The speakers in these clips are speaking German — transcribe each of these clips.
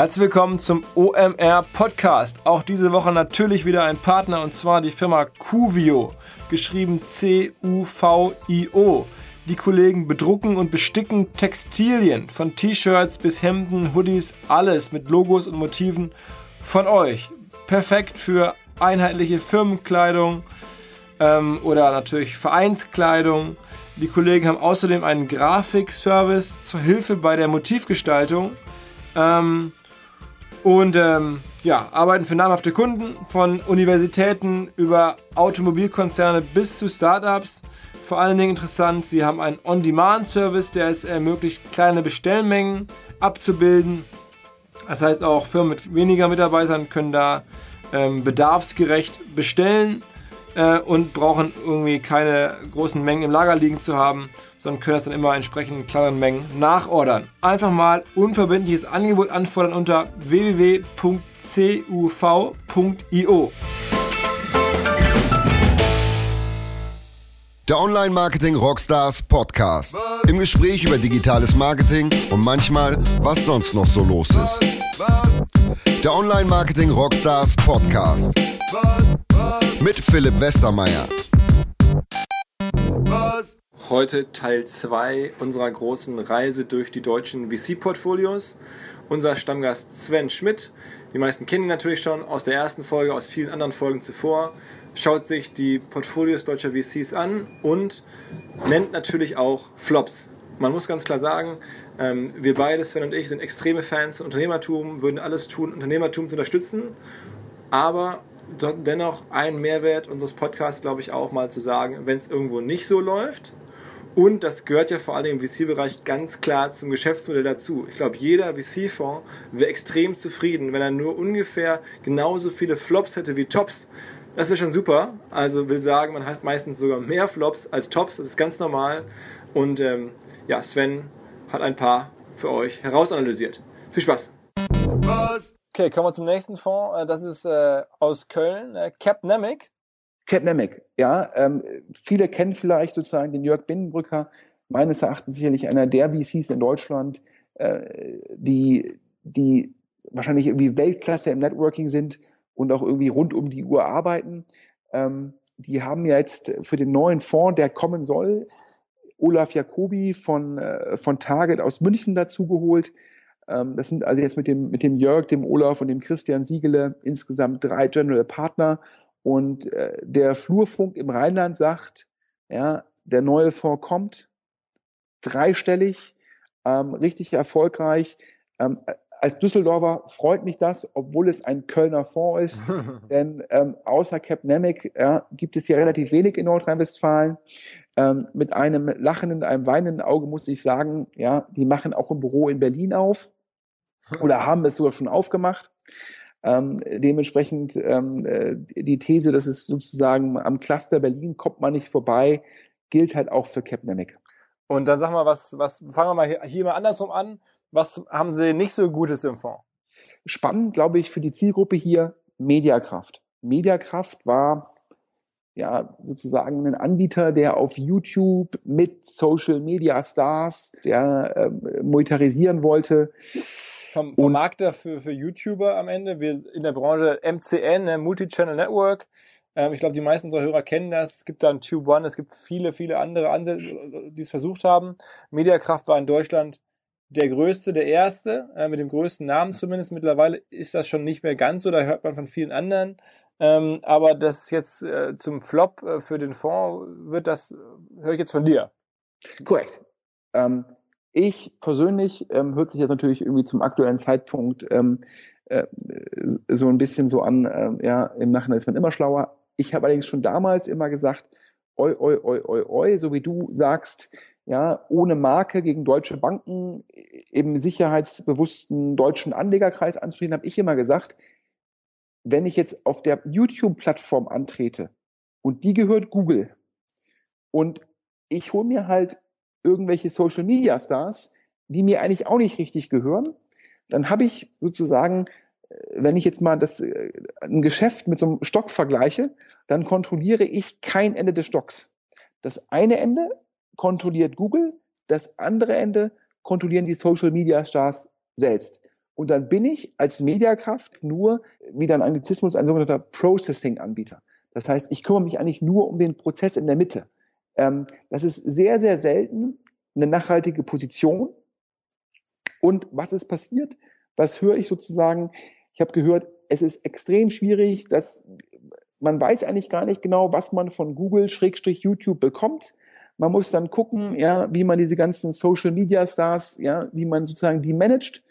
Herzlich willkommen zum OMR Podcast. Auch diese Woche natürlich wieder ein Partner und zwar die Firma Cuvio, geschrieben C-U-V-I-O. Die Kollegen bedrucken und besticken Textilien, von T-Shirts bis Hemden, Hoodies, alles mit Logos und Motiven von euch. Perfekt für einheitliche Firmenkleidung ähm, oder natürlich Vereinskleidung. Die Kollegen haben außerdem einen Grafikservice zur Hilfe bei der Motivgestaltung. Ähm, und ähm, ja, arbeiten für namhafte Kunden von Universitäten über Automobilkonzerne bis zu Startups. Vor allen Dingen interessant, sie haben einen On-Demand-Service, der es ermöglicht, kleine Bestellmengen abzubilden. Das heißt, auch Firmen mit weniger Mitarbeitern können da ähm, bedarfsgerecht bestellen äh, und brauchen irgendwie keine großen Mengen im Lager liegen zu haben, sondern können das dann immer entsprechend in kleineren Mengen nachordern. Einfach mal unverbindliches Angebot anfordern unter www.cuv.io. Der Online Marketing Rockstars Podcast. Im Gespräch über digitales Marketing und manchmal, was sonst noch so los ist. Der Online Marketing Rockstars Podcast mit Philipp Westermeier. Heute Teil 2 unserer großen Reise durch die deutschen VC-Portfolios. Unser Stammgast Sven Schmidt. Die meisten kennen ihn natürlich schon aus der ersten Folge, aus vielen anderen Folgen zuvor. Schaut sich die Portfolios deutscher VCs an und nennt natürlich auch Flops. Man muss ganz klar sagen, ähm, wir beide, Sven und ich, sind extreme Fans von Unternehmertum, würden alles tun, Unternehmertum zu unterstützen. Aber dennoch ein Mehrwert unseres Podcasts, glaube ich, auch mal zu sagen, wenn es irgendwo nicht so läuft. Und das gehört ja vor allem im VC-Bereich ganz klar zum Geschäftsmodell dazu. Ich glaube, jeder VC-Fonds wäre extrem zufrieden, wenn er nur ungefähr genauso viele Flops hätte wie Tops. Das wäre schon super. Also will sagen, man heißt meistens sogar mehr Flops als Tops. Das ist ganz normal. Und ähm, ja, Sven hat ein paar für euch herausanalysiert. Viel Spaß! Okay, kommen wir zum nächsten Fonds. Äh, das ist äh, aus Köln, äh, Capnemic, ja. Ähm, viele kennen vielleicht sozusagen den Jörg Binnenbrücker, meines Erachtens sicherlich einer der VCs in Deutschland, äh, die, die wahrscheinlich irgendwie Weltklasse im Networking sind und auch irgendwie rund um die Uhr arbeiten. Ähm, die haben jetzt für den neuen Fonds, der kommen soll, Olaf Jacobi von, äh, von Target aus München dazugeholt. Ähm, das sind also jetzt mit dem, mit dem Jörg, dem Olaf und dem Christian Siegele insgesamt drei General Partner. Und äh, der Flurfunk im Rheinland sagt, ja, der neue Fonds kommt, dreistellig, ähm, richtig erfolgreich. Ähm, als Düsseldorfer freut mich das, obwohl es ein Kölner Fonds ist, denn ähm, außer Capnemic ja, gibt es hier relativ wenig in Nordrhein-Westfalen. Ähm, mit einem lachenden, einem weinenden Auge muss ich sagen, ja, die machen auch ein Büro in Berlin auf oder haben es sogar schon aufgemacht. Ähm, dementsprechend ähm, äh, die These, dass es sozusagen am Cluster Berlin kommt man nicht vorbei, gilt halt auch für Capnemic. Und dann sag mal, was, was fangen wir mal hier, hier mal andersrum an. Was haben Sie nicht so Gutes im Fonds? Spannend, glaube ich, für die Zielgruppe hier Mediakraft. Mediakraft war ja sozusagen ein Anbieter, der auf YouTube mit Social Media Stars, der äh, monetarisieren wollte vom, vom Markter für, für YouTuber am Ende. Wir in der Branche MCN, ne, Multi-Channel Network. Ähm, ich glaube, die meisten unserer Hörer kennen das. Es gibt dann Tube One, es gibt viele, viele andere Ansätze, die es versucht haben. Mediakraft war in Deutschland der größte, der erste, äh, mit dem größten Namen zumindest. Mittlerweile ist das schon nicht mehr ganz so, da hört man von vielen anderen. Ähm, aber das jetzt äh, zum Flop äh, für den Fonds wird, das höre ich jetzt von dir. Korrekt. Ähm, ich persönlich ähm, hört sich jetzt natürlich irgendwie zum aktuellen Zeitpunkt ähm, äh, so ein bisschen so an, äh, ja, im Nachhinein ist man immer schlauer. Ich habe allerdings schon damals immer gesagt, oi, oi, oi, oi, oi, so wie du sagst, ja, ohne Marke gegen deutsche Banken im sicherheitsbewussten deutschen Anlegerkreis anzutreten, habe ich immer gesagt, wenn ich jetzt auf der YouTube-Plattform antrete und die gehört Google und ich hole mir halt irgendwelche Social Media Stars, die mir eigentlich auch nicht richtig gehören, dann habe ich sozusagen, äh, wenn ich jetzt mal das, äh, ein Geschäft mit so einem Stock vergleiche, dann kontrolliere ich kein Ende des Stocks. Das eine Ende kontrolliert Google, das andere Ende kontrollieren die Social Media Stars selbst. Und dann bin ich als Mediakraft nur wieder ein Anglizismus, ein sogenannter Processing-Anbieter. Das heißt, ich kümmere mich eigentlich nur um den Prozess in der Mitte. Ähm, das ist sehr, sehr selten eine nachhaltige Position. Und was ist passiert? Was höre ich sozusagen? Ich habe gehört, es ist extrem schwierig, dass man weiß eigentlich gar nicht genau, was man von Google Schrägstrich YouTube bekommt. Man muss dann gucken, ja, wie man diese ganzen Social Media Stars, ja, wie man sozusagen die managt.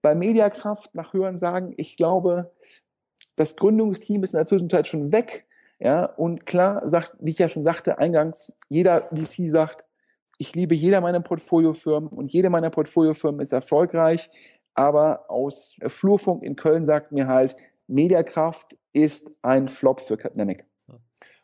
Bei Mediakraft nach Hören sagen, ich glaube, das Gründungsteam ist in der Zwischenzeit schon weg. Ja, und klar sagt, wie ich ja schon sagte eingangs, jeder VC sagt, ich liebe jeder meiner Portfoliofirmen und jede meiner Portfoliofirmen ist erfolgreich. Aber aus Flurfunk in Köln sagt mir halt, Mediakraft ist ein Flop für Capnemic.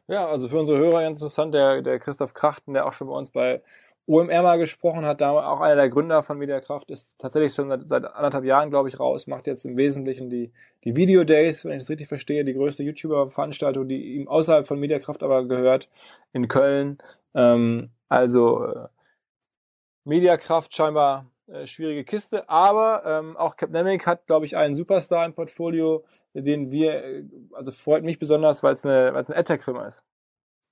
Ja, also für unsere Hörer ganz interessant, der, der Christoph Krachten, der auch schon bei uns bei OMR mal gesprochen hat, da auch einer der Gründer von Mediakraft, ist tatsächlich schon seit, seit anderthalb Jahren, glaube ich, raus, macht jetzt im Wesentlichen die, die Video Days, wenn ich das richtig verstehe, die größte YouTuber-Veranstaltung, die ihm außerhalb von Mediakraft aber gehört, in Köln. Ähm, also äh, Mediakraft scheinbar äh, schwierige Kiste, aber ähm, auch Capnemic hat, glaube ich, einen Superstar im Portfolio, den wir, äh, also freut mich besonders, weil es eine, weil es eine AdTech-Firma ist.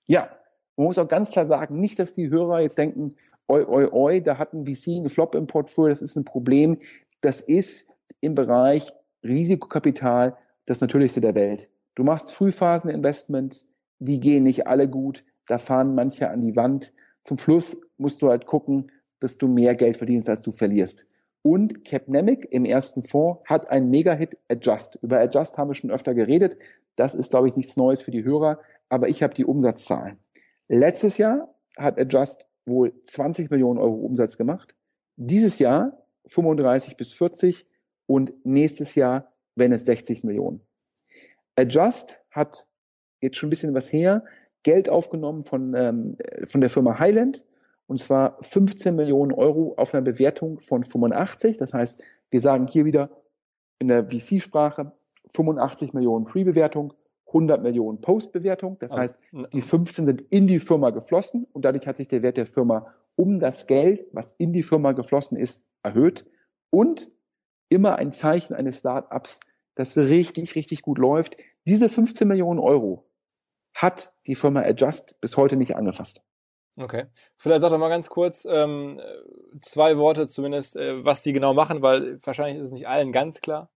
Ja, man muss auch ganz klar sagen, nicht, dass die Hörer jetzt denken, oi, oi, oi, da hat ein VC einen Flop im Portfolio, das ist ein Problem. Das ist im Bereich Risikokapital das Natürlichste der Welt. Du machst Frühphasen-Investments, die gehen nicht alle gut, da fahren manche an die Wand zum Schluss musst du halt gucken, dass du mehr Geld verdienst, als du verlierst. Und Capnemic im ersten Fonds hat einen Mega-Hit Adjust. Über Adjust haben wir schon öfter geredet. Das ist, glaube ich, nichts Neues für die Hörer, aber ich habe die Umsatzzahlen. Letztes Jahr hat Adjust wohl 20 Millionen Euro Umsatz gemacht. Dieses Jahr 35 bis 40 und nächstes Jahr, wenn es 60 Millionen. Adjust hat jetzt schon ein bisschen was her, Geld aufgenommen von, ähm, von der Firma Highland und zwar 15 Millionen Euro auf einer Bewertung von 85. Das heißt, wir sagen hier wieder in der VC-Sprache 85 Millionen Pre-Bewertung, 100 Millionen Post-Bewertung. Das heißt, die 15 sind in die Firma geflossen und dadurch hat sich der Wert der Firma um das Geld, was in die Firma geflossen ist, erhöht und immer ein Zeichen eines Startups, das richtig, richtig gut läuft. Diese 15 Millionen Euro hat die Firma Adjust bis heute nicht angefasst. Okay. Vielleicht sag doch mal ganz kurz ähm, zwei Worte zumindest, äh, was die genau machen, weil wahrscheinlich ist es nicht allen ganz klar.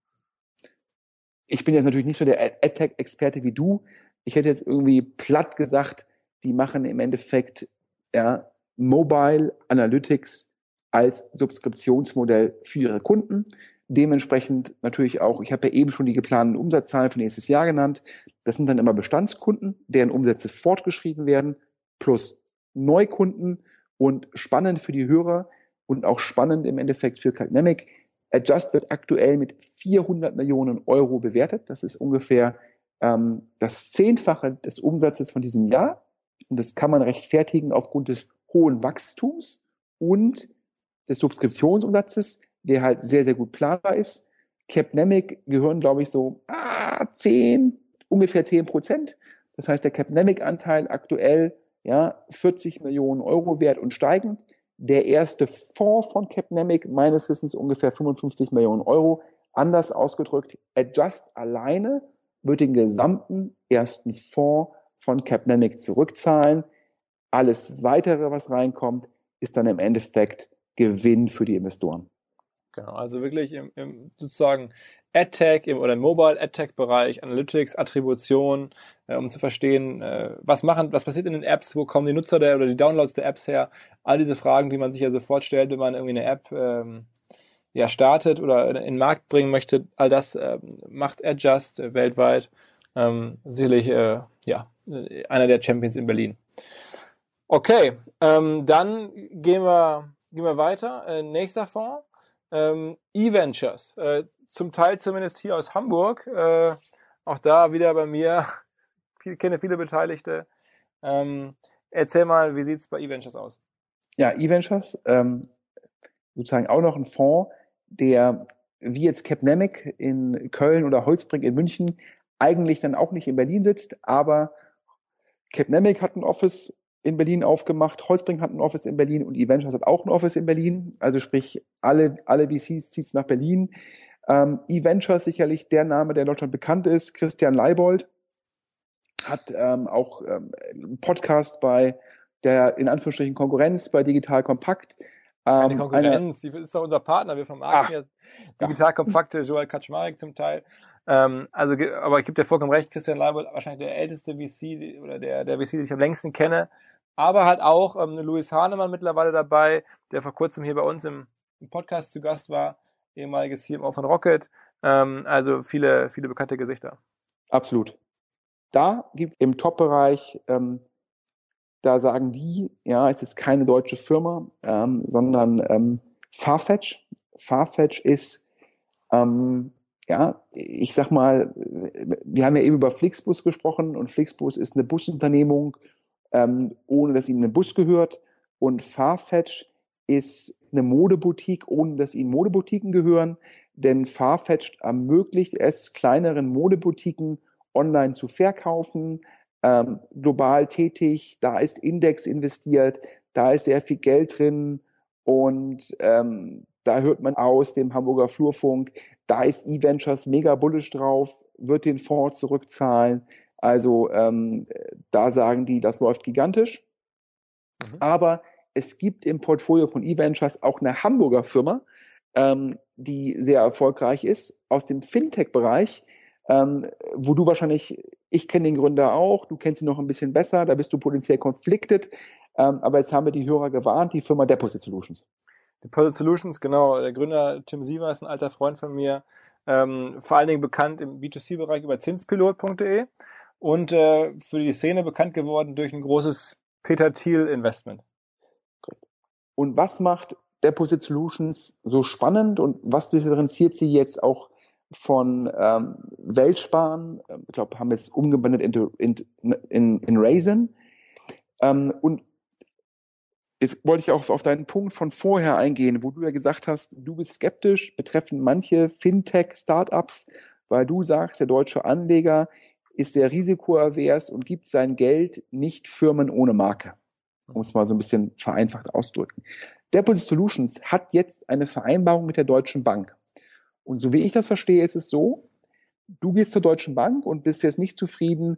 Ich bin jetzt natürlich nicht so der AdTech-Experte wie du. Ich hätte jetzt irgendwie platt gesagt, die machen im Endeffekt ja, Mobile Analytics als Subskriptionsmodell für ihre Kunden. Dementsprechend natürlich auch, ich habe ja eben schon die geplanten Umsatzzahlen für nächstes Jahr genannt. Das sind dann immer Bestandskunden, deren Umsätze fortgeschrieben werden, plus Neukunden und spannend für die Hörer und auch spannend im Endeffekt für Dynamic. Adjust wird aktuell mit 400 Millionen Euro bewertet. Das ist ungefähr ähm, das Zehnfache des Umsatzes von diesem Jahr. Und das kann man rechtfertigen aufgrund des hohen Wachstums und des Subskriptionsumsatzes der halt sehr, sehr gut planbar ist. Capnemic gehören, glaube ich, so ah, 10, ungefähr 10 Prozent. Das heißt, der Capnemic-Anteil aktuell ja, 40 Millionen Euro wert und steigend. Der erste Fonds von Capnemic, meines Wissens ungefähr 55 Millionen Euro. Anders ausgedrückt, Adjust alleine wird den gesamten ersten Fonds von Capnemic zurückzahlen. Alles weitere, was reinkommt, ist dann im Endeffekt Gewinn für die Investoren. Genau, also wirklich im, im sozusagen AdTech im, oder im Mobile AdTech-Bereich, Analytics, Attribution, äh, um zu verstehen, äh, was machen, was passiert in den Apps, wo kommen die Nutzer der oder die Downloads der Apps her, all diese Fragen, die man sich ja sofort stellt, wenn man irgendwie eine App ähm, ja startet oder in den Markt bringen möchte, all das äh, macht Adjust äh, weltweit ähm, sicherlich äh, ja einer der Champions in Berlin. Okay, ähm, dann gehen wir gehen wir weiter. Äh, nächster Fonds ähm, E-Ventures, äh, zum Teil zumindest hier aus Hamburg. Äh, auch da wieder bei mir, ich kenne viele Beteiligte. Ähm, erzähl mal, wie sieht es bei E-Ventures aus? Ja, E-Ventures, ähm, sozusagen auch noch ein Fonds, der wie jetzt Capnemic in Köln oder Holzbrink in München eigentlich dann auch nicht in Berlin sitzt, aber Capnemic hat ein Office in Berlin aufgemacht. Holzbring hat ein Office in Berlin und Eventures hat auch ein Office in Berlin. Also sprich, alle, alle VCs zieht nach Berlin. Ähm, E-Ventures sicherlich der Name, der in Deutschland bekannt ist. Christian Leibold hat ähm, auch ähm, einen Podcast bei der in Anführungsstrichen Konkurrenz bei Digital Kompakt. Keine ähm, Konkurrenz, eine, die ist doch unser Partner, wir vermarkten ja Digital Kompakte, Joel Kaczmarek zum Teil. Ähm, also, aber ich gebe dir vollkommen recht, Christian Leibold, wahrscheinlich der älteste VC oder der, der VC, den ich am längsten kenne. Aber halt auch ähm, Louis Hahnemann mittlerweile dabei, der vor kurzem hier bei uns im, im Podcast zu Gast war, ehemaliges CMO von Rocket. Ähm, also viele, viele bekannte Gesichter. Absolut. Da gibt es im Top-Bereich, ähm, da sagen die, ja, es ist keine deutsche Firma, ähm, sondern ähm, Farfetch. Farfetch ist, ähm, ja, ich sag mal, wir haben ja eben über Flixbus gesprochen und Flixbus ist eine Busunternehmung, ähm, ohne dass ihnen ein Bus gehört. Und Farfetch ist eine Modeboutique, ohne dass ihnen Modeboutiquen gehören. Denn Farfetch ermöglicht es kleineren Modeboutiquen online zu verkaufen, ähm, global tätig, da ist Index investiert, da ist sehr viel Geld drin und ähm, da hört man aus dem Hamburger Flurfunk, da ist E-Ventures mega bullisch drauf, wird den Fonds zurückzahlen. Also ähm, da sagen die, das läuft gigantisch. Mhm. Aber es gibt im Portfolio von E-Ventures auch eine Hamburger Firma, ähm, die sehr erfolgreich ist, aus dem Fintech-Bereich, ähm, wo du wahrscheinlich, ich kenne den Gründer auch, du kennst ihn noch ein bisschen besser, da bist du potenziell konfliktet. Ähm, aber jetzt haben wir die Hörer gewarnt, die Firma Deposit Solutions. Deposit Solutions, genau. Der Gründer Tim Siever ist ein alter Freund von mir, ähm, vor allen Dingen bekannt im B2C-Bereich über zinspilot.de und äh, für die Szene bekannt geworden durch ein großes Peter Thiel Investment. Und was macht Deposit Solutions so spannend und was differenziert sie jetzt auch von ähm, Weltsparen? Ich glaube, haben es umgewandelt in, in, in, in Raisin. Ähm, und jetzt wollte ich auch auf deinen Punkt von vorher eingehen, wo du ja gesagt hast, du bist skeptisch betreffend manche Fintech-Startups, weil du sagst, der deutsche Anleger ist sehr risikoavers und gibt sein Geld nicht Firmen ohne Marke. Um es mal so ein bisschen vereinfacht auszudrücken. Deposit Solutions hat jetzt eine Vereinbarung mit der Deutschen Bank. Und so wie ich das verstehe, ist es so, du gehst zur Deutschen Bank und bist jetzt nicht zufrieden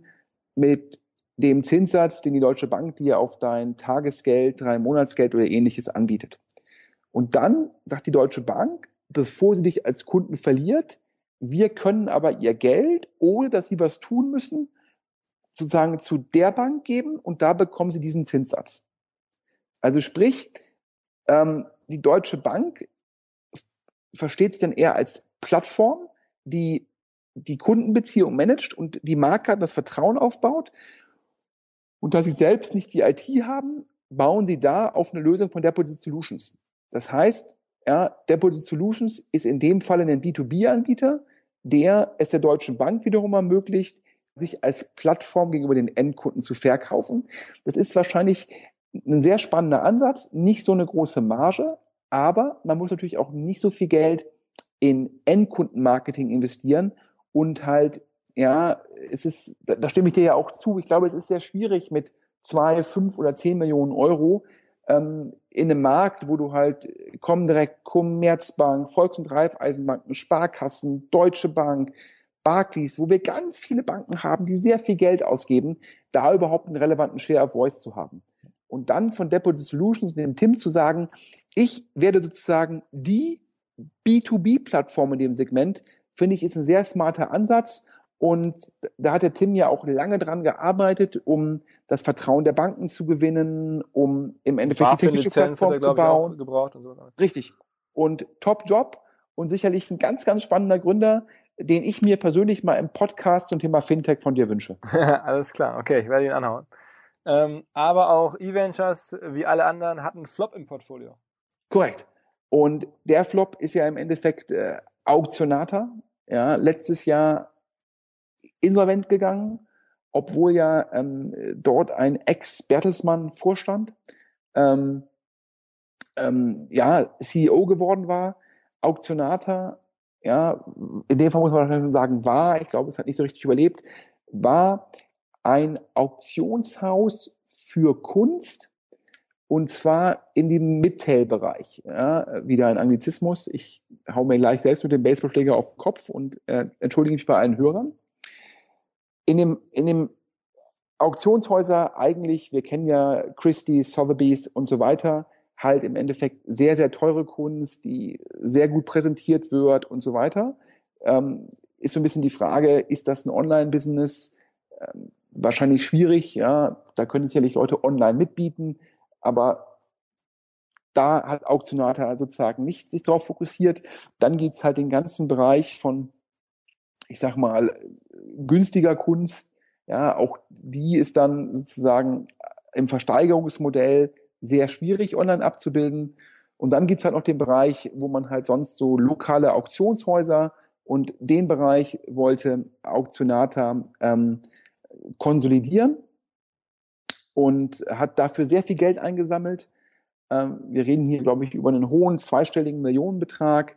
mit dem Zinssatz, den die Deutsche Bank dir auf dein Tagesgeld, drei Monatsgeld oder ähnliches anbietet. Und dann sagt die Deutsche Bank, bevor sie dich als Kunden verliert, wir können aber ihr Geld, ohne dass sie was tun müssen, sozusagen zu der Bank geben und da bekommen sie diesen Zinssatz. Also sprich, ähm, die Deutsche Bank versteht sich dann eher als Plattform, die die Kundenbeziehung managt und die Marke das Vertrauen aufbaut. Und da sie selbst nicht die IT haben, bauen sie da auf eine Lösung von Deposit Solutions. Das heißt, ja, Deposit Solutions ist in dem Fall ein B2B-Anbieter, der es der Deutschen Bank wiederum ermöglicht, sich als Plattform gegenüber den Endkunden zu verkaufen. Das ist wahrscheinlich ein sehr spannender Ansatz, nicht so eine große Marge, aber man muss natürlich auch nicht so viel Geld in Endkundenmarketing investieren und halt, ja, es ist, da stimme ich dir ja auch zu, ich glaube, es ist sehr schwierig mit zwei, fünf oder zehn Millionen Euro ähm, in einem Markt, wo du halt Comdirect, Commerzbank, Volks- und Raiffeisenbanken, Sparkassen, Deutsche Bank, Barclays, wo wir ganz viele Banken haben, die sehr viel Geld ausgeben, da überhaupt einen relevanten Share of Voice zu haben. Und dann von Deposit Solutions dem Tim zu sagen, ich werde sozusagen die B2B-Plattform in dem Segment, finde ich, ist ein sehr smarter Ansatz. Und da hat der Tim ja auch lange dran gearbeitet, um das Vertrauen der Banken zu gewinnen, um im Endeffekt die technische Plattform er, zu bauen. Und so. Richtig. Und Top Job und sicherlich ein ganz, ganz spannender Gründer, den ich mir persönlich mal im Podcast zum Thema Fintech von dir wünsche. Alles klar, okay, ich werde ihn anhauen. Ähm, aber auch E-Ventures, wie alle anderen, hatten Flop im Portfolio. Korrekt. Und der Flop ist ja im Endeffekt äh, Auktionata. Ja, letztes Jahr insolvent gegangen, obwohl ja ähm, dort ein Ex-Bertelsmann Vorstand ähm, ähm, ja, CEO geworden war. Auktionata, ja, in dem Fall muss man wahrscheinlich sagen, war, ich glaube, es hat nicht so richtig überlebt, war ein Auktionshaus für Kunst und zwar in dem Midtail-Bereich. Ja, wieder ein Anglizismus. Ich hau mir gleich selbst mit dem Baseballschläger auf den Kopf und äh, entschuldige mich bei allen Hörern. In dem, in dem Auktionshäuser eigentlich, wir kennen ja Christie's, Sotheby's und so weiter, halt im Endeffekt sehr, sehr teure Kunst, die sehr gut präsentiert wird und so weiter. Ähm, ist so ein bisschen die Frage, ist das ein Online-Business? Ähm, wahrscheinlich schwierig, ja. Da können sicherlich Leute online mitbieten, aber da hat Auktionata sozusagen nicht sich darauf fokussiert. Dann gibt's halt den ganzen Bereich von, ich sag mal, günstiger Kunst. Ja, auch die ist dann sozusagen im Versteigerungsmodell sehr schwierig online abzubilden. Und dann gibt's halt noch den Bereich, wo man halt sonst so lokale Auktionshäuser und den Bereich wollte Auktionata ähm, konsolidieren und hat dafür sehr viel Geld eingesammelt. Ähm, wir reden hier, glaube ich, über einen hohen zweistelligen Millionenbetrag.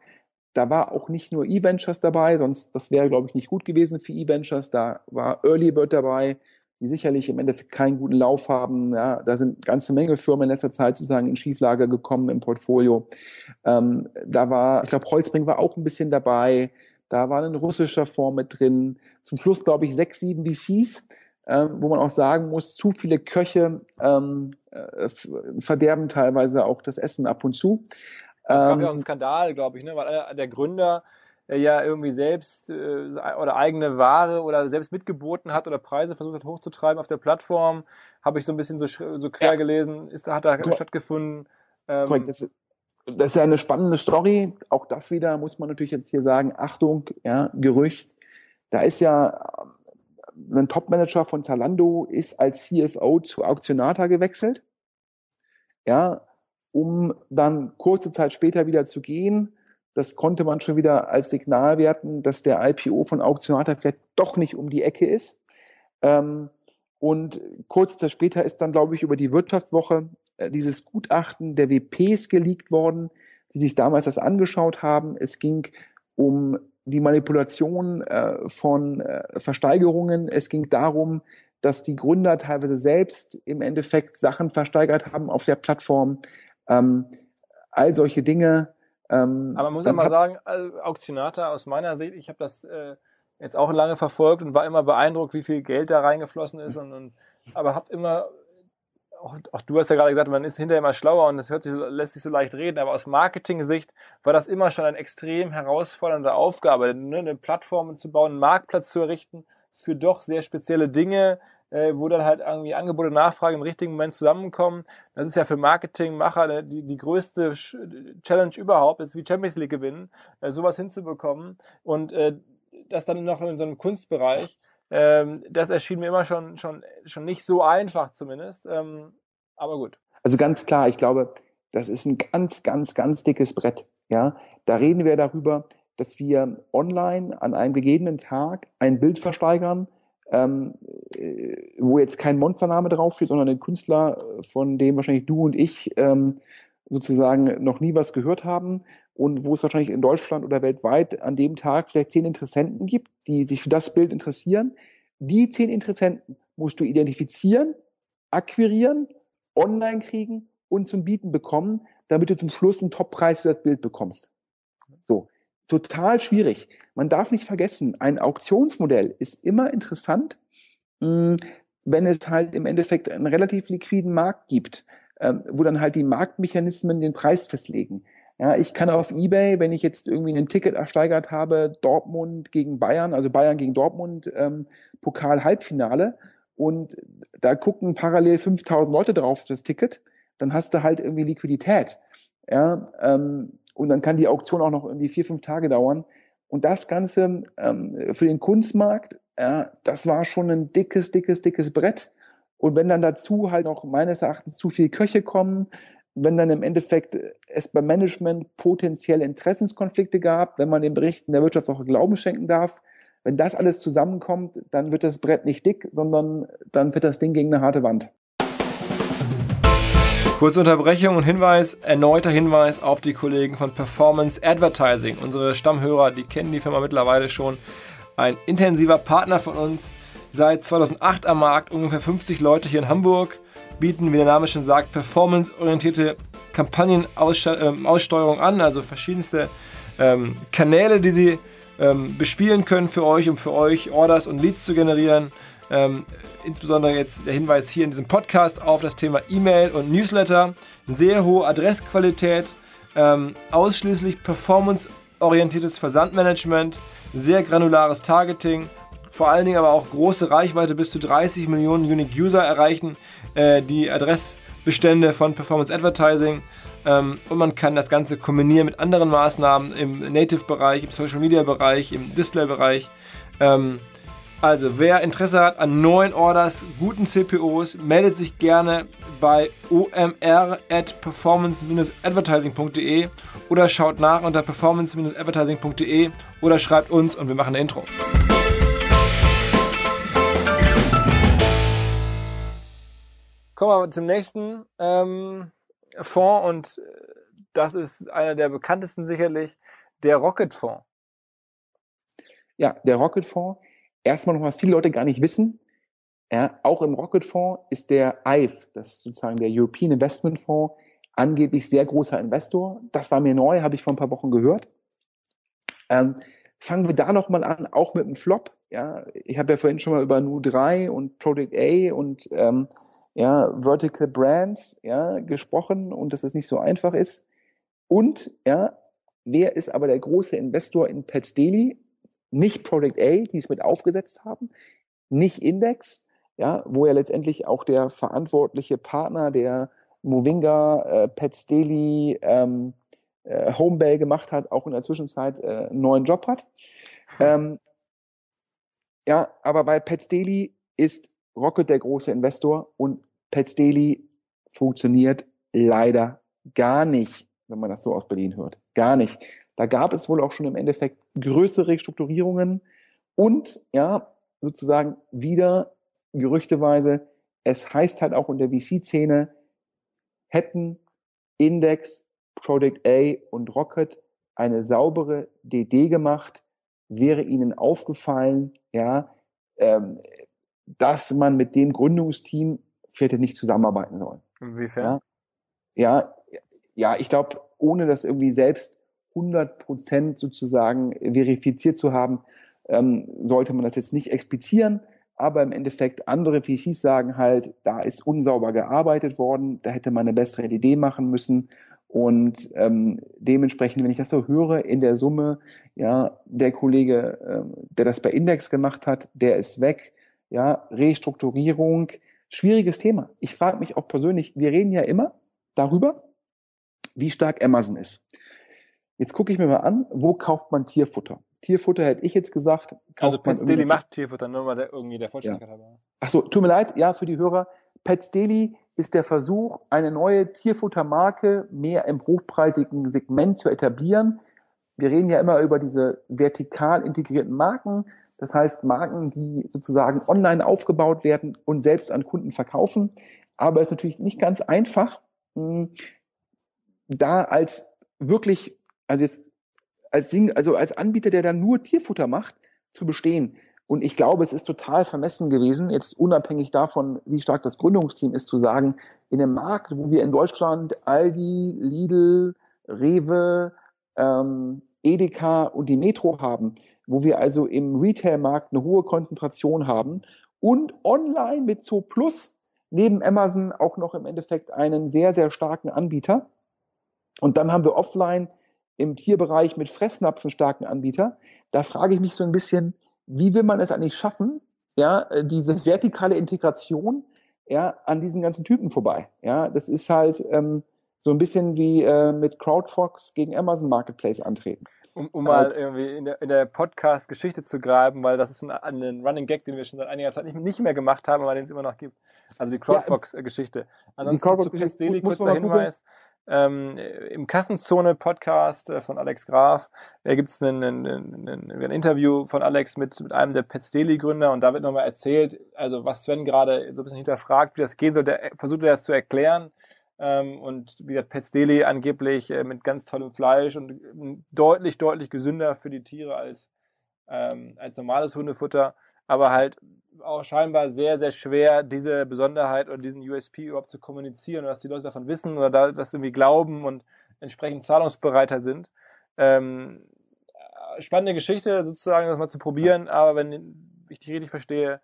Da war auch nicht nur E-Ventures dabei, sonst das wäre, glaube ich, nicht gut gewesen für E-Ventures. Da war Early Bird dabei, die sicherlich im Endeffekt keinen guten Lauf haben. Ja, da sind ganze Menge Firmen in letzter Zeit sozusagen in Schieflage gekommen im Portfolio. Ähm, da war, ich glaube, Holzbring war auch ein bisschen dabei. Da war ein russischer Fonds mit drin. Zum Schluss, glaube ich, sechs, sieben VCs, äh, wo man auch sagen muss, zu viele Köche ähm, äh, verderben teilweise auch das Essen ab und zu. Es gab ähm, ja auch einen Skandal, glaube ich, ne? weil der Gründer ja irgendwie selbst äh, oder eigene Ware oder selbst mitgeboten hat oder Preise versucht hat hochzutreiben auf der Plattform, habe ich so ein bisschen so, so quer ja. gelesen, ist, hat da Korrekt. stattgefunden. Ähm, Korrekt, das, das ist ja eine spannende Story. Auch das wieder muss man natürlich jetzt hier sagen. Achtung, ja, Gerücht. Da ist ja ähm, ein Topmanager von Zalando ist als CFO zu Auktionata gewechselt. Ja, um dann kurze Zeit später wieder zu gehen. Das konnte man schon wieder als Signal werten, dass der IPO von Auktionata vielleicht doch nicht um die Ecke ist. Ähm, und kurze Zeit später ist dann, glaube ich, über die Wirtschaftswoche äh, dieses Gutachten der WPs geleakt worden, die sich damals das angeschaut haben. Es ging um die Manipulation äh, von äh, Versteigerungen. Es ging darum, dass die Gründer teilweise selbst im Endeffekt Sachen versteigert haben auf der Plattform. Ähm, all solche Dinge. Ähm, Aber man muss ja mal sagen, Auktionata aus meiner Sicht, ich habe das äh, jetzt auch lange verfolgt und war immer beeindruckt, wie viel Geld da reingeflossen ist und, und aber habe immer auch, auch, du hast ja gerade gesagt, man ist hinterher immer schlauer und das hört sich, lässt sich so leicht reden, aber aus Marketing-Sicht war das immer schon eine extrem herausfordernde Aufgabe, ne, eine Plattform zu bauen, einen Marktplatz zu errichten für doch sehr spezielle Dinge, äh, wo dann halt irgendwie Angebot und Nachfrage im richtigen Moment zusammenkommen. Das ist ja für Marketingmacher ne, die, die größte Challenge überhaupt, ist wie Champions League gewinnen, äh, sowas hinzubekommen und äh, das dann noch in so einem Kunstbereich. Ähm, das erschien mir immer schon, schon, schon nicht so einfach zumindest. Ähm, aber gut. Also ganz klar, ich glaube, das ist ein ganz, ganz, ganz dickes Brett. Ja, da reden wir darüber, dass wir online an einem gegebenen Tag ein Bild versteigern, ähm, äh, wo jetzt kein Monstername draufsteht, sondern ein Künstler, von dem wahrscheinlich du und ich ähm, sozusagen noch nie was gehört haben und wo es wahrscheinlich in Deutschland oder weltweit an dem Tag vielleicht zehn Interessenten gibt, die sich für das Bild interessieren. Die zehn Interessenten musst du identifizieren, akquirieren, online kriegen und zum Bieten bekommen, damit du zum Schluss einen Toppreis für das Bild bekommst. Total schwierig. Man darf nicht vergessen, ein Auktionsmodell ist immer interessant, hm, wenn es halt im Endeffekt einen relativ liquiden Markt gibt, ähm, wo dann halt die Marktmechanismen den Preis festlegen. Ja, ich kann auf eBay, wenn ich jetzt irgendwie ein Ticket ersteigert habe, Dortmund gegen Bayern, also Bayern gegen Dortmund, ähm, Pokal-Halbfinale, und da gucken parallel 5000 Leute drauf das Ticket, dann hast du halt irgendwie Liquidität. Ja, ähm, und dann kann die Auktion auch noch irgendwie vier, fünf Tage dauern. Und das Ganze ähm, für den Kunstmarkt, ja, das war schon ein dickes, dickes, dickes Brett. Und wenn dann dazu halt auch meines Erachtens zu viel Köche kommen, wenn dann im Endeffekt es beim Management potenzielle Interessenskonflikte gab, wenn man den Berichten der Wirtschaftswoche Glauben schenken darf, wenn das alles zusammenkommt, dann wird das Brett nicht dick, sondern dann wird das Ding gegen eine harte Wand. Kurze Unterbrechung und Hinweis, erneuter Hinweis auf die Kollegen von Performance Advertising. Unsere Stammhörer, die kennen die Firma mittlerweile schon. Ein intensiver Partner von uns, seit 2008 am Markt, ungefähr 50 Leute hier in Hamburg bieten, wie der Name schon sagt, performanceorientierte Kampagnenaussteuerung an, also verschiedenste ähm, Kanäle, die sie ähm, bespielen können für euch, um für euch Orders und Leads zu generieren. Ähm, insbesondere jetzt der Hinweis hier in diesem Podcast auf das Thema E-Mail und Newsletter. Sehr hohe Adressqualität, ähm, ausschließlich performanceorientiertes Versandmanagement, sehr granulares Targeting, vor allen Dingen aber auch große Reichweite, bis zu 30 Millionen Unique User erreichen äh, die Adressbestände von Performance Advertising. Ähm, und man kann das Ganze kombinieren mit anderen Maßnahmen im Native-Bereich, im Social-Media-Bereich, im Display-Bereich. Ähm, also, wer Interesse hat an neuen Orders, guten CPOs, meldet sich gerne bei omr at performance-advertising.de oder schaut nach unter performance-advertising.de oder schreibt uns und wir machen ein Intro. Kommen wir zum nächsten ähm, Fonds und äh, das ist einer der bekanntesten sicherlich, der Rocket Fonds. Ja, der Rocket Fonds erstmal noch was viele Leute gar nicht wissen. Ja, auch im Rocket Fonds ist der EIF, das ist sozusagen der European Investment Fonds, angeblich sehr großer Investor. Das war mir neu, habe ich vor ein paar Wochen gehört. Ähm, fangen wir da nochmal an, auch mit dem Flop. Ja, ich habe ja vorhin schon mal über Nu3 und Project A und ähm, ja, Vertical Brands ja, gesprochen und dass es nicht so einfach ist. Und ja, wer ist aber der große Investor in Pets Daily? Nicht Project A, die es mit aufgesetzt haben, nicht Index, ja, wo ja letztendlich auch der verantwortliche Partner der Movinga, äh, Pets Daily, ähm, äh, Homebell gemacht hat, auch in der Zwischenzeit äh, einen neuen Job hat. Ähm, ja, aber bei Pets Daily ist Rocket der große Investor und Pets Daily funktioniert leider gar nicht, wenn man das so aus Berlin hört. Gar nicht. Da gab es wohl auch schon im Endeffekt größere Strukturierungen und ja, sozusagen wieder gerüchteweise, es heißt halt auch in der VC-Szene, hätten Index, Project A und Rocket eine saubere DD gemacht, wäre ihnen aufgefallen, ja, ähm, dass man mit dem Gründungsteam hätte nicht zusammenarbeiten sollen. Inwiefern? Ja, ja, ja ich glaube, ohne das irgendwie selbst 100 Prozent sozusagen verifiziert zu haben, ähm, sollte man das jetzt nicht explizieren. Aber im Endeffekt, andere VCs sagen halt, da ist unsauber gearbeitet worden, da hätte man eine bessere Idee machen müssen. Und ähm, dementsprechend, wenn ich das so höre, in der Summe, ja, der Kollege, ähm, der das bei Index gemacht hat, der ist weg. Ja, Restrukturierung, schwieriges Thema. Ich frage mich auch persönlich, wir reden ja immer darüber, wie stark Amazon ist. Jetzt gucke ich mir mal an, wo kauft man Tierfutter? Tierfutter hätte ich jetzt gesagt. Also Pets Daily macht Tierfutter, nur mal der, irgendwie der Vollständigkeit ja. Achso, tut mir leid, ja, für die Hörer. Pets Daily ist der Versuch, eine neue Tierfuttermarke mehr im hochpreisigen Segment zu etablieren. Wir reden ja immer über diese vertikal integrierten Marken. Das heißt, Marken, die sozusagen online aufgebaut werden und selbst an Kunden verkaufen. Aber es ist natürlich nicht ganz einfach, hm, da als wirklich also jetzt als Ding, also als Anbieter, der dann nur Tierfutter macht, zu bestehen. Und ich glaube, es ist total vermessen gewesen, jetzt unabhängig davon, wie stark das Gründungsteam ist, zu sagen, in einem Markt, wo wir in Deutschland Aldi, Lidl, Rewe, ähm, Edeka und die Metro haben, wo wir also im Retail-Markt eine hohe Konzentration haben und online mit Zo Plus neben Amazon auch noch im Endeffekt einen sehr, sehr starken Anbieter. Und dann haben wir offline im Tierbereich mit Fressnapfen starken Anbieter. Da frage ich mich so ein bisschen, wie will man es eigentlich schaffen, ja, äh, diese vertikale Integration ja, an diesen ganzen Typen vorbei. Ja, das ist halt ähm, so ein bisschen wie äh, mit CrowdFox gegen Amazon Marketplace antreten. Um, um mal irgendwie in der, in der Podcast-Geschichte zu graben, weil das ist ein, ein Running Gag, den wir schon seit einiger Zeit nicht, nicht mehr gemacht haben, aber den es immer noch gibt. Also die CrowdFox-Geschichte. Ansonsten die CrowdFox zu Daily, kurzer Hinweis. Gucken ähm, Im Kassenzone-Podcast äh, von Alex Graf äh, gibt es ein, ein, ein, ein, Interview von Alex mit, mit einem der Pets Daily-Gründer und da wird nochmal erzählt, also was Sven gerade so ein bisschen hinterfragt, wie das gehen soll. Der versucht er das zu erklären. Ähm, und wie gesagt, Pets Daily angeblich äh, mit ganz tollem Fleisch und äh, deutlich, deutlich gesünder für die Tiere als, ähm, als normales Hundefutter, aber halt auch scheinbar sehr, sehr schwer, diese Besonderheit oder diesen USP überhaupt zu kommunizieren oder dass die Leute davon wissen oder da, das irgendwie glauben und entsprechend zahlungsbereiter sind. Ähm, spannende Geschichte sozusagen, das mal zu probieren, aber wenn ich dich richtig verstehe,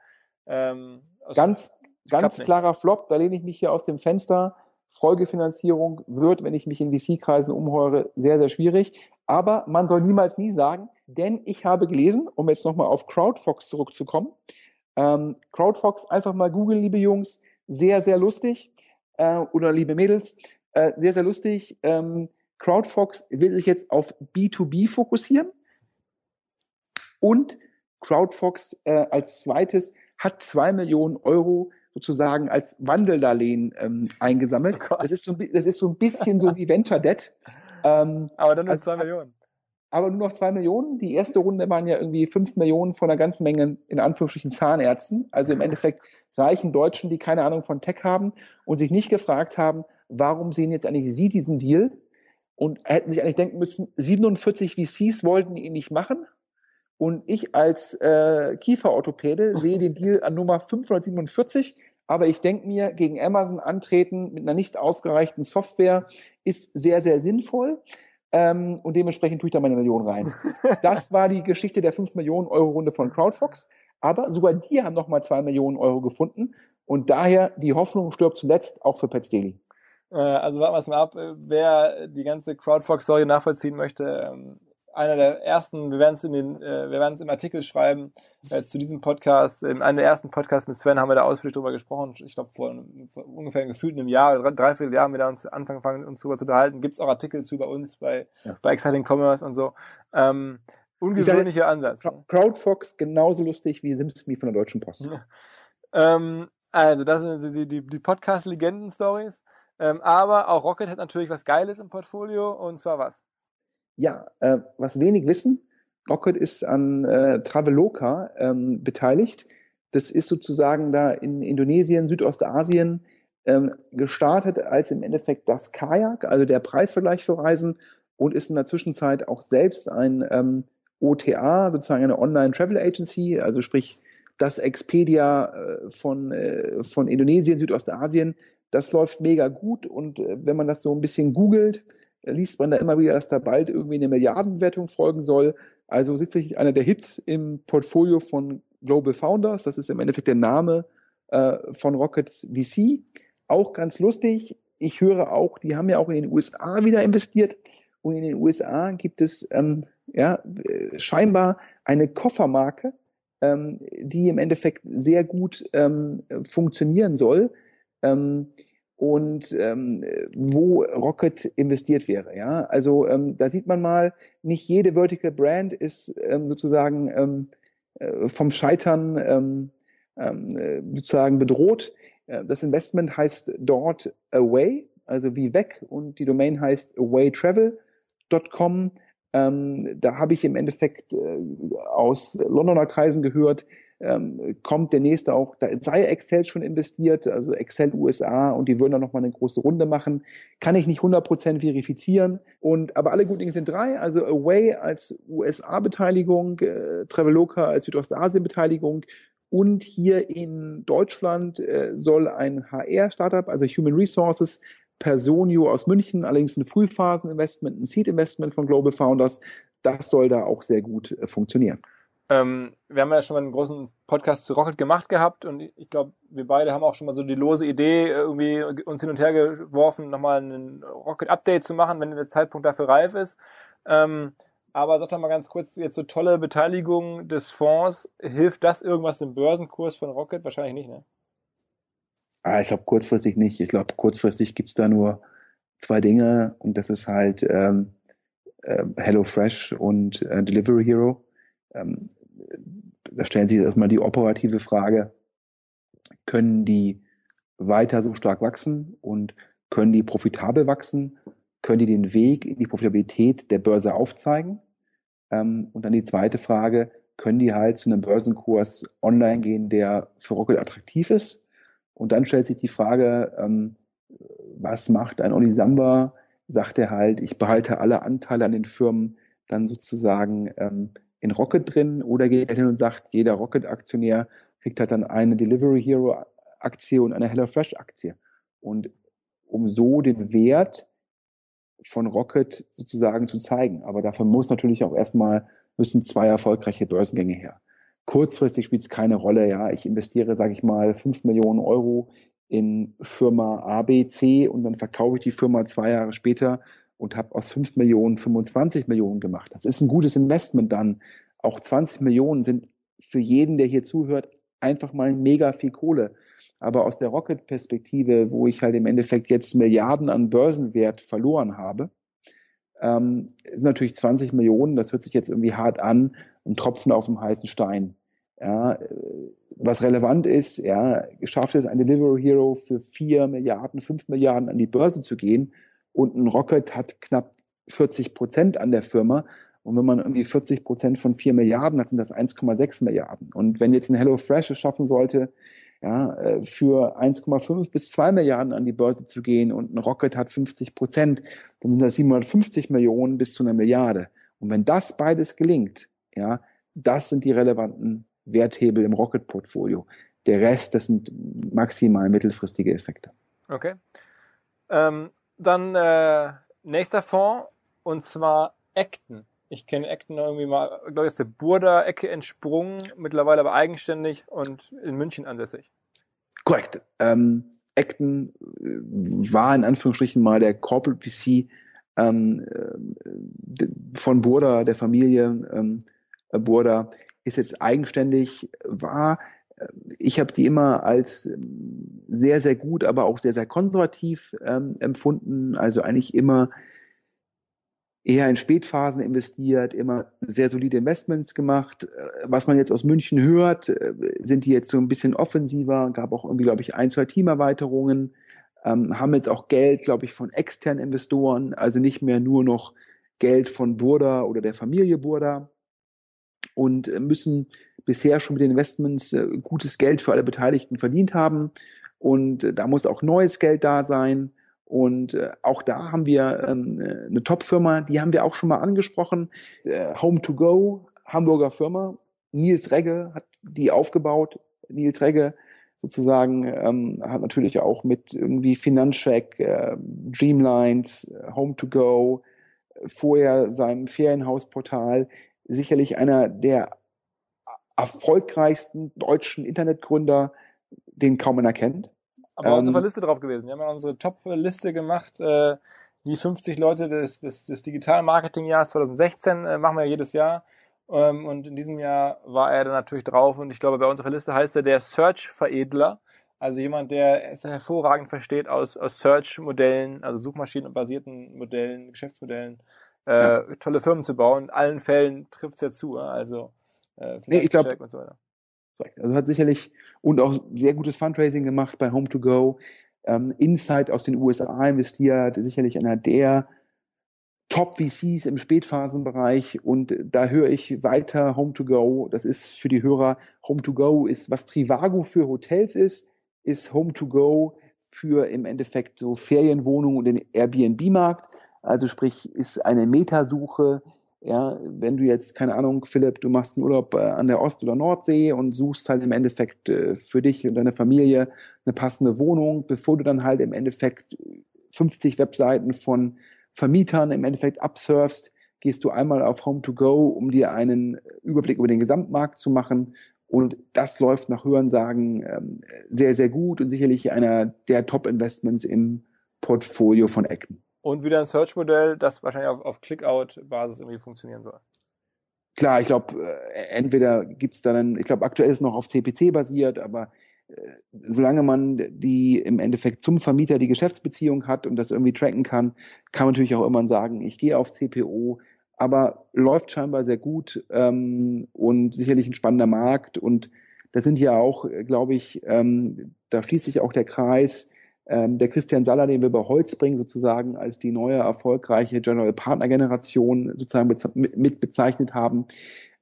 ähm, ganz, ganz klarer Flop, da lehne ich mich hier aus dem Fenster. Folgefinanzierung wird, wenn ich mich in VC-Kreisen umheure, sehr, sehr schwierig. Aber man soll niemals nie sagen, denn ich habe gelesen, um jetzt nochmal auf CrowdFox zurückzukommen, ähm, CrowdFox einfach mal googeln, liebe Jungs, sehr, sehr lustig äh, oder liebe Mädels, äh, sehr, sehr lustig. Ähm, CrowdFox will sich jetzt auf B2B fokussieren und CrowdFox äh, als zweites hat zwei Millionen Euro sozusagen als Wandeldarlehen ähm, eingesammelt. Oh das, ist so, das ist so ein bisschen so wie Venture Debt. Ähm, aber dann nur also, zwei Millionen. Aber nur noch zwei Millionen. Die erste Runde waren ja irgendwie fünf Millionen von einer ganzen Menge, in Anführungsstrichen, Zahnärzten. Also im Endeffekt reichen Deutschen, die keine Ahnung von Tech haben und sich nicht gefragt haben, warum sehen jetzt eigentlich Sie diesen Deal? Und hätten sich eigentlich denken müssen, 47 VCs wollten ihn nicht machen. Und ich als äh, Kieferorthopäde sehe den Deal an Nummer 547. Aber ich denke mir, gegen Amazon antreten mit einer nicht ausgereichten Software ist sehr, sehr sinnvoll. Ähm, und dementsprechend tue ich da meine Million rein. Das war die Geschichte der 5 Millionen Euro Runde von CrowdFox. Aber sogar die haben nochmal 2 Millionen Euro gefunden. Und daher die Hoffnung stirbt zuletzt auch für Pets Daily. Äh, also warten wir es mal ab. Wer die ganze CrowdFox-Story nachvollziehen möchte, ähm, einer der ersten, wir werden es in den, äh, wir werden es im Artikel schreiben äh, zu diesem Podcast. In einem der ersten Podcasts mit Sven haben wir da ausführlich drüber gesprochen. Ich glaube vor, vor, ungefähr gefühlt einem Jahr, drei, dreiviertel Jahr haben wir da uns angefangen, uns darüber zu unterhalten. Gibt es auch Artikel zu bei uns bei ja. bei Exciting Commerce und so. Ähm, ungewöhnlicher Ansatz. Ne? CrowdFox genauso lustig wie SimSme von der Deutschen Post. ähm, also das sind die, die, die Podcast-Legenden-Stories. Ähm, aber auch Rocket hat natürlich was Geiles im Portfolio und zwar was? Ja, äh, was wenig wissen, Rocket ist an äh, Traveloka ähm, beteiligt. Das ist sozusagen da in Indonesien, Südostasien ähm, gestartet als im Endeffekt das Kajak, also der Preisvergleich für Reisen und ist in der Zwischenzeit auch selbst ein ähm, OTA, sozusagen eine Online Travel Agency, also sprich das Expedia äh, von, äh, von Indonesien, Südostasien. Das läuft mega gut und äh, wenn man das so ein bisschen googelt, liest man da immer wieder, dass da bald irgendwie eine Milliardenbewertung folgen soll. Also sicherlich einer der Hits im Portfolio von Global Founders. Das ist im Endeffekt der Name äh, von Rockets VC. Auch ganz lustig. Ich höre auch, die haben ja auch in den USA wieder investiert. Und in den USA gibt es ähm, ja, scheinbar eine Koffermarke, ähm, die im Endeffekt sehr gut ähm, funktionieren soll. Ähm, und ähm, wo Rocket investiert wäre. Ja, also ähm, da sieht man mal, nicht jede Vertical Brand ist ähm, sozusagen ähm, äh, vom Scheitern ähm, ähm, äh, sozusagen bedroht. Das Investment heißt dort Away, also wie weg, und die Domain heißt awaytravel.com. Ähm, da habe ich im Endeffekt äh, aus Londoner Kreisen gehört, ähm, kommt der nächste auch, da sei Excel schon investiert, also Excel USA und die würden dann nochmal eine große Runde machen. Kann ich nicht 100% verifizieren. Und, aber alle guten Dinge sind drei, also Away als USA-Beteiligung, äh, Traveloka als Südostasien-Beteiligung und hier in Deutschland äh, soll ein HR-Startup, also Human Resources, Personio aus München, allerdings ein Frühphasen-Investment, ein Seed-Investment von Global Founders, das soll da auch sehr gut äh, funktionieren. Ähm, wir haben ja schon mal einen großen Podcast zu Rocket gemacht gehabt und ich glaube, wir beide haben auch schon mal so die lose Idee irgendwie uns hin und her geworfen, nochmal ein Rocket-Update zu machen, wenn der Zeitpunkt dafür reif ist. Ähm, aber sag doch mal ganz kurz, jetzt so tolle Beteiligung des Fonds, hilft das irgendwas im Börsenkurs von Rocket? Wahrscheinlich nicht, ne? Ah, ich glaube kurzfristig nicht. Ich glaube, kurzfristig gibt's da nur zwei Dinge und das ist halt ähm, äh, HelloFresh und äh, Delivery Hero. Ähm, da stellen sich erstmal die operative Frage, können die weiter so stark wachsen und können die profitabel wachsen? Können die den Weg in die Profitabilität der Börse aufzeigen? Ähm, und dann die zweite Frage, können die halt zu einem Börsenkurs online gehen, der für Rocket attraktiv ist? Und dann stellt sich die Frage, ähm, was macht ein Oli Samba? Sagt er halt, ich behalte alle Anteile an den Firmen dann sozusagen ähm, in Rocket drin oder geht er hin und sagt, jeder Rocket-Aktionär kriegt halt dann eine Delivery Hero-Aktie und eine HelloFresh-Aktie. Und um so den Wert von Rocket sozusagen zu zeigen. Aber dafür muss natürlich auch erstmal, müssen zwei erfolgreiche Börsengänge her. Kurzfristig spielt es keine Rolle, ja. Ich investiere, sage ich mal, fünf Millionen Euro in Firma ABC und dann verkaufe ich die Firma zwei Jahre später und habe aus fünf Millionen 25 Millionen gemacht. Das ist ein gutes Investment dann. Auch 20 Millionen sind für jeden, der hier zuhört, einfach mal mega viel Kohle. Aber aus der Rocket-Perspektive, wo ich halt im Endeffekt jetzt Milliarden an Börsenwert verloren habe, ähm, sind natürlich 20 Millionen, das hört sich jetzt irgendwie hart an, ein Tropfen auf dem heißen Stein. Ja, was relevant ist, ja, schafft es ein Delivery Hero für 4 Milliarden, 5 Milliarden an die Börse zu gehen und ein Rocket hat knapp 40 Prozent an der Firma. Und wenn man irgendwie 40 Prozent von 4 Milliarden hat, sind das 1,6 Milliarden. Und wenn jetzt ein HelloFresh es schaffen sollte, ja, äh, für 1,5 bis 2 Milliarden an die Börse zu gehen und ein Rocket hat 50 Prozent, dann sind das 750 Millionen bis zu einer Milliarde. Und wenn das beides gelingt, ja, das sind die relevanten Werthebel im Rocket-Portfolio. Der Rest, das sind maximal mittelfristige Effekte. Okay. Ähm, dann äh, nächster Fonds und zwar Acton. Ich kenne Acton irgendwie mal, glaube ich, aus der Burda-Ecke entsprungen, mittlerweile aber eigenständig und in München ansässig. Korrekt. Ähm, Acton äh, war in Anführungsstrichen mal der Corporate VC ähm, äh, von Burda, der Familie ähm, Burda, ist jetzt eigenständig, war ich habe die immer als sehr, sehr gut, aber auch sehr, sehr konservativ ähm, empfunden. Also eigentlich immer eher in Spätphasen investiert, immer sehr solide Investments gemacht. Äh, was man jetzt aus München hört, äh, sind die jetzt so ein bisschen offensiver, gab auch irgendwie, glaube ich, ein, zwei Teamerweiterungen, ähm, haben jetzt auch Geld, glaube ich, von externen Investoren, also nicht mehr nur noch Geld von Burda oder der Familie Burda und äh, müssen bisher schon mit den Investments äh, gutes Geld für alle Beteiligten verdient haben. Und äh, da muss auch neues Geld da sein. Und äh, auch da haben wir ähm, äh, eine Top-Firma, die haben wir auch schon mal angesprochen. Home to Go, Hamburger Firma. Nils Regge hat die aufgebaut. Nils Regge sozusagen ähm, hat natürlich auch mit irgendwie Finanzcheck, Dreamlines, Home to Go, vorher seinem Ferienhausportal sicherlich einer der erfolgreichsten deutschen Internetgründer, den kaum einer kennt. Aber ähm, unsere Liste drauf gewesen. Wir haben ja unsere Top-Liste gemacht. Äh, die 50 Leute des, des, des Digital-Marketing-Jahres 2016 äh, machen wir ja jedes Jahr. Ähm, und in diesem Jahr war er dann natürlich drauf. Und ich glaube, bei unserer Liste heißt er der Search-Veredler. Also jemand, der es hervorragend versteht aus, aus Search-Modellen, also suchmaschinenbasierten Modellen, Geschäftsmodellen, äh, ja. tolle Firmen zu bauen. In allen Fällen trifft es ja zu. Also äh, nee, ich glaube, so also hat sicherlich und auch sehr gutes Fundraising gemacht bei Home2Go. Ähm, Insight aus den USA investiert, sicherlich einer der Top-VCs im Spätphasenbereich und da höre ich weiter Home2Go. Das ist für die Hörer, Home2Go ist, was Trivago für Hotels ist, ist Home2Go für im Endeffekt so Ferienwohnungen und den Airbnb-Markt. Also sprich, ist eine Metasuche ja, wenn du jetzt, keine Ahnung, Philipp, du machst einen Urlaub äh, an der Ost- oder Nordsee und suchst halt im Endeffekt äh, für dich und deine Familie eine passende Wohnung, bevor du dann halt im Endeffekt 50 Webseiten von Vermietern im Endeffekt absurfst, gehst du einmal auf Home to Go, um dir einen Überblick über den Gesamtmarkt zu machen. Und das läuft nach Hörensagen ähm, sehr, sehr gut und sicherlich einer der Top-Investments im Portfolio von Acton und wieder ein Search-Modell, das wahrscheinlich auf, auf Click-Out-Basis irgendwie funktionieren soll. Klar, ich glaube, äh, entweder gibt es dann, ich glaube, aktuell ist noch auf CPC basiert, aber äh, solange man die im Endeffekt zum Vermieter die Geschäftsbeziehung hat und das irgendwie tracken kann, kann man natürlich auch immer sagen, ich gehe auf CPO, aber läuft scheinbar sehr gut ähm, und sicherlich ein spannender Markt und da sind ja auch, äh, glaube ich, ähm, da schließt sich auch der Kreis, ähm, der Christian Saller, den wir bei Holzbring sozusagen als die neue erfolgreiche General Partner Generation sozusagen mit bezeichnet haben.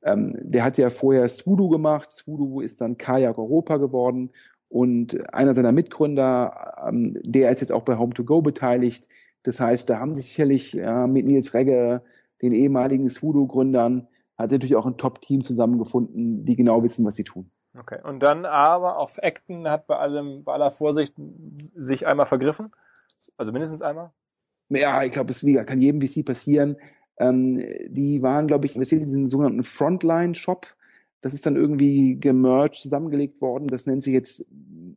Ähm, der hat ja vorher Swoodoo gemacht. Swoodoo ist dann Kajak Europa geworden. Und einer seiner Mitgründer, ähm, der ist jetzt auch bei Home2Go beteiligt. Das heißt, da haben sich sicherlich ja, mit Nils Regge, den ehemaligen Swoodoo-Gründern, hat natürlich auch ein Top-Team zusammengefunden, die genau wissen, was sie tun. Okay. Und dann aber auf Acton hat bei allem, bei aller Vorsicht sich einmal vergriffen. Also mindestens einmal. ja, ich glaube, es wie, kann jedem VC passieren. Ähm, die waren, glaube ich, investiert in diesen sogenannten Frontline-Shop. Das ist dann irgendwie gemerged, zusammengelegt worden. Das nennt sich jetzt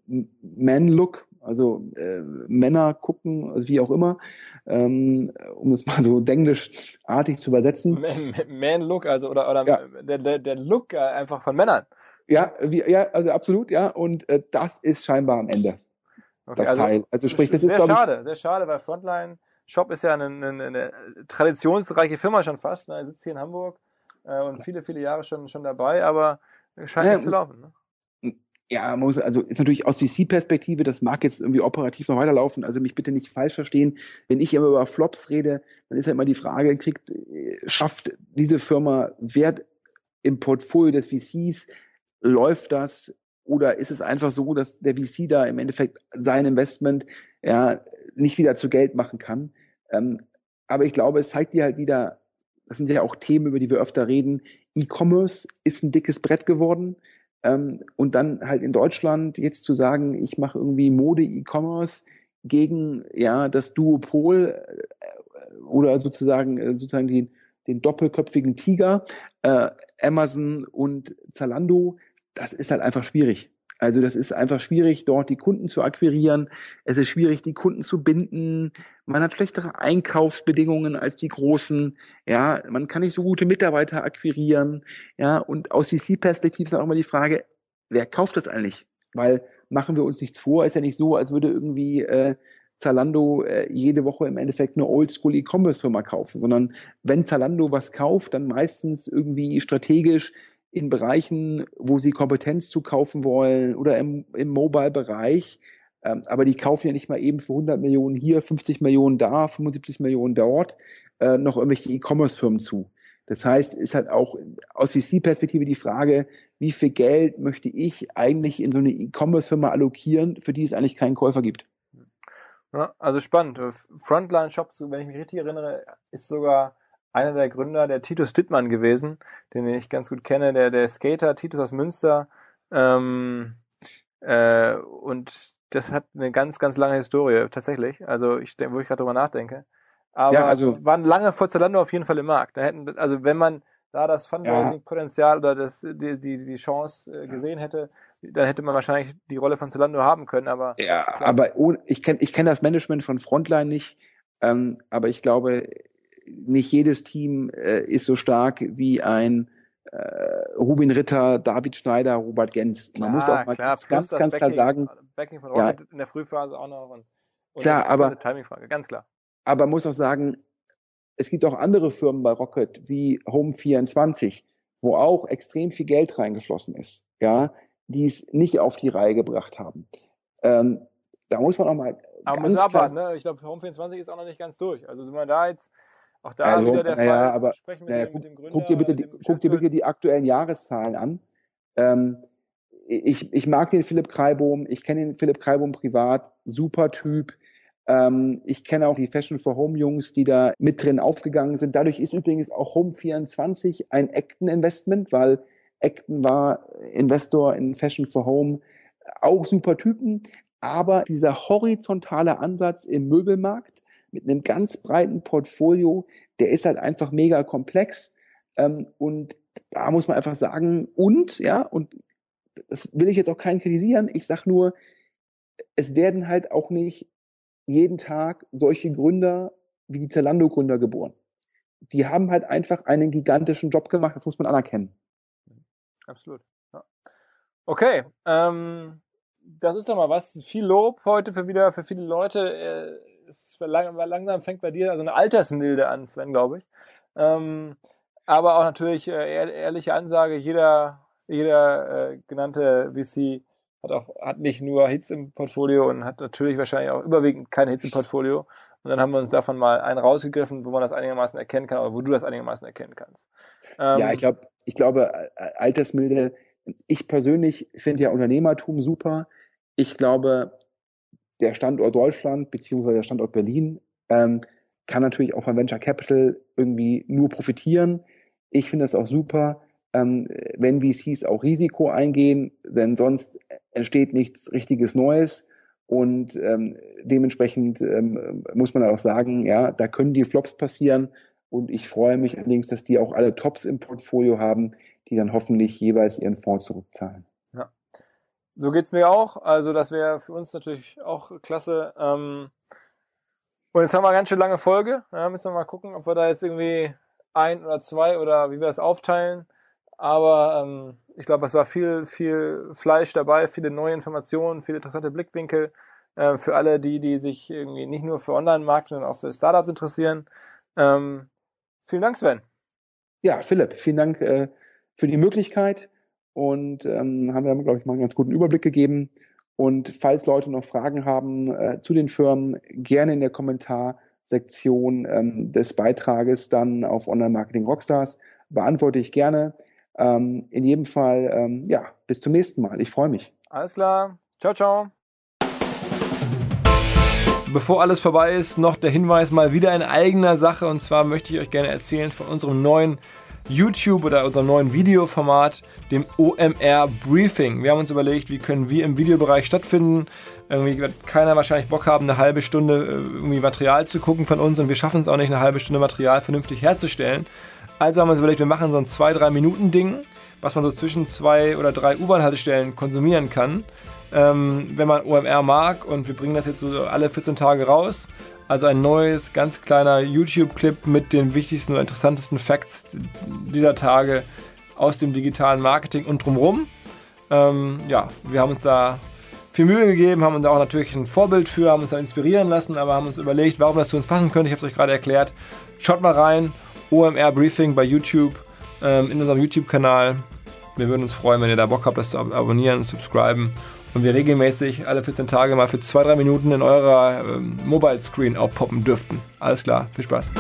Man-Look, also äh, Männer gucken, also wie auch immer, ähm, um es mal so denglischartig zu übersetzen. Man-Look, also oder, oder ja. der, der, der Look äh, einfach von Männern. Ja, wie, ja, also absolut, ja. Und äh, das ist scheinbar am Ende. Okay, das also, Teil. Also sprich, das ist sehr schade, sehr schade, weil Frontline Shop ist ja eine, eine, eine traditionsreiche Firma schon fast. Ne? Er sitzt hier in Hamburg äh, und viele, viele Jahre schon, schon dabei, aber scheint ja, nicht zu laufen. Ne? Ja, muss, also ist natürlich aus VC-Perspektive, das mag jetzt irgendwie operativ noch weiterlaufen, also mich bitte nicht falsch verstehen. Wenn ich immer über Flops rede, dann ist ja immer die Frage, kriegt, äh, schafft diese Firma Wert im Portfolio des VCs? Läuft das? Oder ist es einfach so, dass der VC da im Endeffekt sein Investment ja nicht wieder zu Geld machen kann? Ähm, aber ich glaube, es zeigt dir halt wieder, das sind ja auch Themen, über die wir öfter reden. E-Commerce ist ein dickes Brett geworden. Ähm, und dann halt in Deutschland jetzt zu sagen, ich mache irgendwie Mode-E-Commerce gegen ja das Duopol äh, oder sozusagen äh, sozusagen den, den doppelköpfigen Tiger äh, Amazon und Zalando, das ist halt einfach schwierig. Also das ist einfach schwierig, dort die Kunden zu akquirieren. Es ist schwierig, die Kunden zu binden. Man hat schlechtere Einkaufsbedingungen als die großen. Ja, man kann nicht so gute Mitarbeiter akquirieren. Ja, und aus VC-Perspektive ist auch immer die Frage, wer kauft das eigentlich? Weil machen wir uns nichts vor, ist ja nicht so, als würde irgendwie äh, Zalando äh, jede Woche im Endeffekt eine Oldschool E-Commerce-Firma kaufen, sondern wenn Zalando was kauft, dann meistens irgendwie strategisch in Bereichen, wo sie Kompetenz zukaufen wollen oder im, im Mobile-Bereich. Ähm, aber die kaufen ja nicht mal eben für 100 Millionen hier, 50 Millionen da, 75 Millionen dort äh, noch irgendwelche E-Commerce-Firmen zu. Das heißt, ist halt auch aus VC-Perspektive die Frage, wie viel Geld möchte ich eigentlich in so eine E-Commerce-Firma allokieren, für die es eigentlich keinen Käufer gibt. Ja, also spannend. Frontline-Shops, wenn ich mich richtig erinnere, ist sogar einer der Gründer, der Titus Dittmann gewesen, den ich ganz gut kenne, der, der Skater Titus aus Münster. Ähm, äh, und das hat eine ganz, ganz lange Historie, tatsächlich. Also, ich, wo ich gerade drüber nachdenke. Aber ja, also, waren lange vor Zalando auf jeden Fall im Markt. Da hätten, also, wenn man da das Fundraising-Potenzial ja. oder das, die, die, die Chance äh, gesehen hätte, dann hätte man wahrscheinlich die Rolle von Zalando haben können. Aber ja, klar. aber ohne, ich kenne ich kenn das Management von Frontline nicht. Ähm, aber ich glaube, nicht jedes Team äh, ist so stark wie ein äh, Rubin Ritter, David Schneider, Robert Gens. Man klar, muss auch mal klar, ganz, ganz, ganz Backing, klar sagen. Backing von Rocket ja, in der Frühphase auch noch. Und, und klar, aber eine Timingfrage, ganz klar. Aber man muss auch sagen, es gibt auch andere Firmen bei Rocket wie Home24, wo auch extrem viel Geld reingeflossen ist, ja, die es nicht auf die Reihe gebracht haben. Ähm, da muss man auch mal. Aber ganz muss abwarten, ne? Ich glaube, Home24 ist auch noch nicht ganz durch. Also, wenn man da jetzt auch da also, wieder der Fall. Ja, aber naja, dem Gründer. Guck dir bitte die, guck dir bitte die aktuellen Jahreszahlen an. Ähm, ich, ich mag den Philipp Kreibohm, ich kenne den Philipp Kreibohm privat, super Typ. Ähm, ich kenne auch die Fashion for Home Jungs, die da mit drin aufgegangen sind. Dadurch ist übrigens auch Home24 ein Acton-Investment, weil Acton war Investor in Fashion for Home, auch super Typen. Aber dieser horizontale Ansatz im Möbelmarkt, mit einem ganz breiten Portfolio, der ist halt einfach mega komplex. Ähm, und da muss man einfach sagen, und, ja, und das will ich jetzt auch keinen kritisieren, ich sag nur, es werden halt auch nicht jeden Tag solche Gründer wie die Zalando-Gründer geboren. Die haben halt einfach einen gigantischen Job gemacht, das muss man anerkennen. Absolut. Ja. Okay, ähm, das ist doch mal was. Viel Lob heute für wieder für viele Leute. Äh, es langsam fängt bei dir also eine Altersmilde an, Sven, glaube ich. Ähm, aber auch natürlich äh, ehrliche Ansage, jeder, jeder äh, genannte VC hat auch hat nicht nur Hits im Portfolio und hat natürlich wahrscheinlich auch überwiegend keine Hits im Portfolio. Und dann haben wir uns davon mal einen rausgegriffen, wo man das einigermaßen erkennen kann, oder wo du das einigermaßen erkennen kannst. Ähm, ja, ich glaube, ich glaube, Altersmilde, ich persönlich finde ja Unternehmertum super. Ich glaube, der Standort Deutschland beziehungsweise der Standort Berlin ähm, kann natürlich auch von Venture Capital irgendwie nur profitieren. Ich finde es auch super, ähm, wenn VCs auch Risiko eingehen, denn sonst entsteht nichts richtiges Neues. Und ähm, dementsprechend ähm, muss man auch sagen, ja, da können die Flops passieren. Und ich freue mich allerdings, dass die auch alle Tops im Portfolio haben, die dann hoffentlich jeweils ihren Fonds zurückzahlen. So geht's mir auch. Also das wäre für uns natürlich auch klasse. Ähm und jetzt haben wir eine ganz schön lange Folge. Ja, müssen wir mal gucken, ob wir da jetzt irgendwie ein oder zwei oder wie wir das aufteilen. Aber ähm, ich glaube, es war viel, viel Fleisch dabei, viele neue Informationen, viele interessante Blickwinkel äh, für alle, die, die sich irgendwie nicht nur für Online-Markt, sondern auch für Startups interessieren. Ähm, vielen Dank, Sven. Ja, Philipp, vielen Dank äh, für die Möglichkeit und ähm, haben wir, glaube ich, mal einen ganz guten Überblick gegeben. Und falls Leute noch Fragen haben äh, zu den Firmen, gerne in der Kommentarsektion ähm, des Beitrages dann auf Online Marketing Rockstars beantworte ich gerne. Ähm, in jedem Fall, ähm, ja, bis zum nächsten Mal. Ich freue mich. Alles klar. Ciao, ciao. Bevor alles vorbei ist, noch der Hinweis mal wieder in eigener Sache. Und zwar möchte ich euch gerne erzählen von unserem neuen YouTube oder unserem neuen Videoformat, dem OMR Briefing. Wir haben uns überlegt, wie können wir im Videobereich stattfinden. Irgendwie wird keiner wahrscheinlich Bock haben, eine halbe Stunde äh, irgendwie Material zu gucken von uns und wir schaffen es auch nicht, eine halbe Stunde Material vernünftig herzustellen. Also haben wir uns überlegt, wir machen so ein 2-3 Minuten Ding, was man so zwischen zwei oder drei U-Bahn-Haltestellen konsumieren kann. Ähm, wenn man OMR mag und wir bringen das jetzt so alle 14 Tage raus. Also ein neues, ganz kleiner YouTube-Clip mit den wichtigsten und interessantesten Facts dieser Tage aus dem digitalen Marketing und drumherum. Ähm, ja, wir haben uns da viel Mühe gegeben, haben uns da auch natürlich ein Vorbild für, haben uns da inspirieren lassen, aber haben uns überlegt, warum das zu uns passen könnte. Ich habe es euch gerade erklärt. Schaut mal rein, OMR Briefing bei YouTube, ähm, in unserem YouTube-Kanal. Wir würden uns freuen, wenn ihr da Bock habt, das zu abonnieren und subscriben und wir regelmäßig alle 14 Tage mal für 2-3 Minuten in eurer ähm, Mobile Screen aufpoppen dürften. Alles klar, viel Spaß.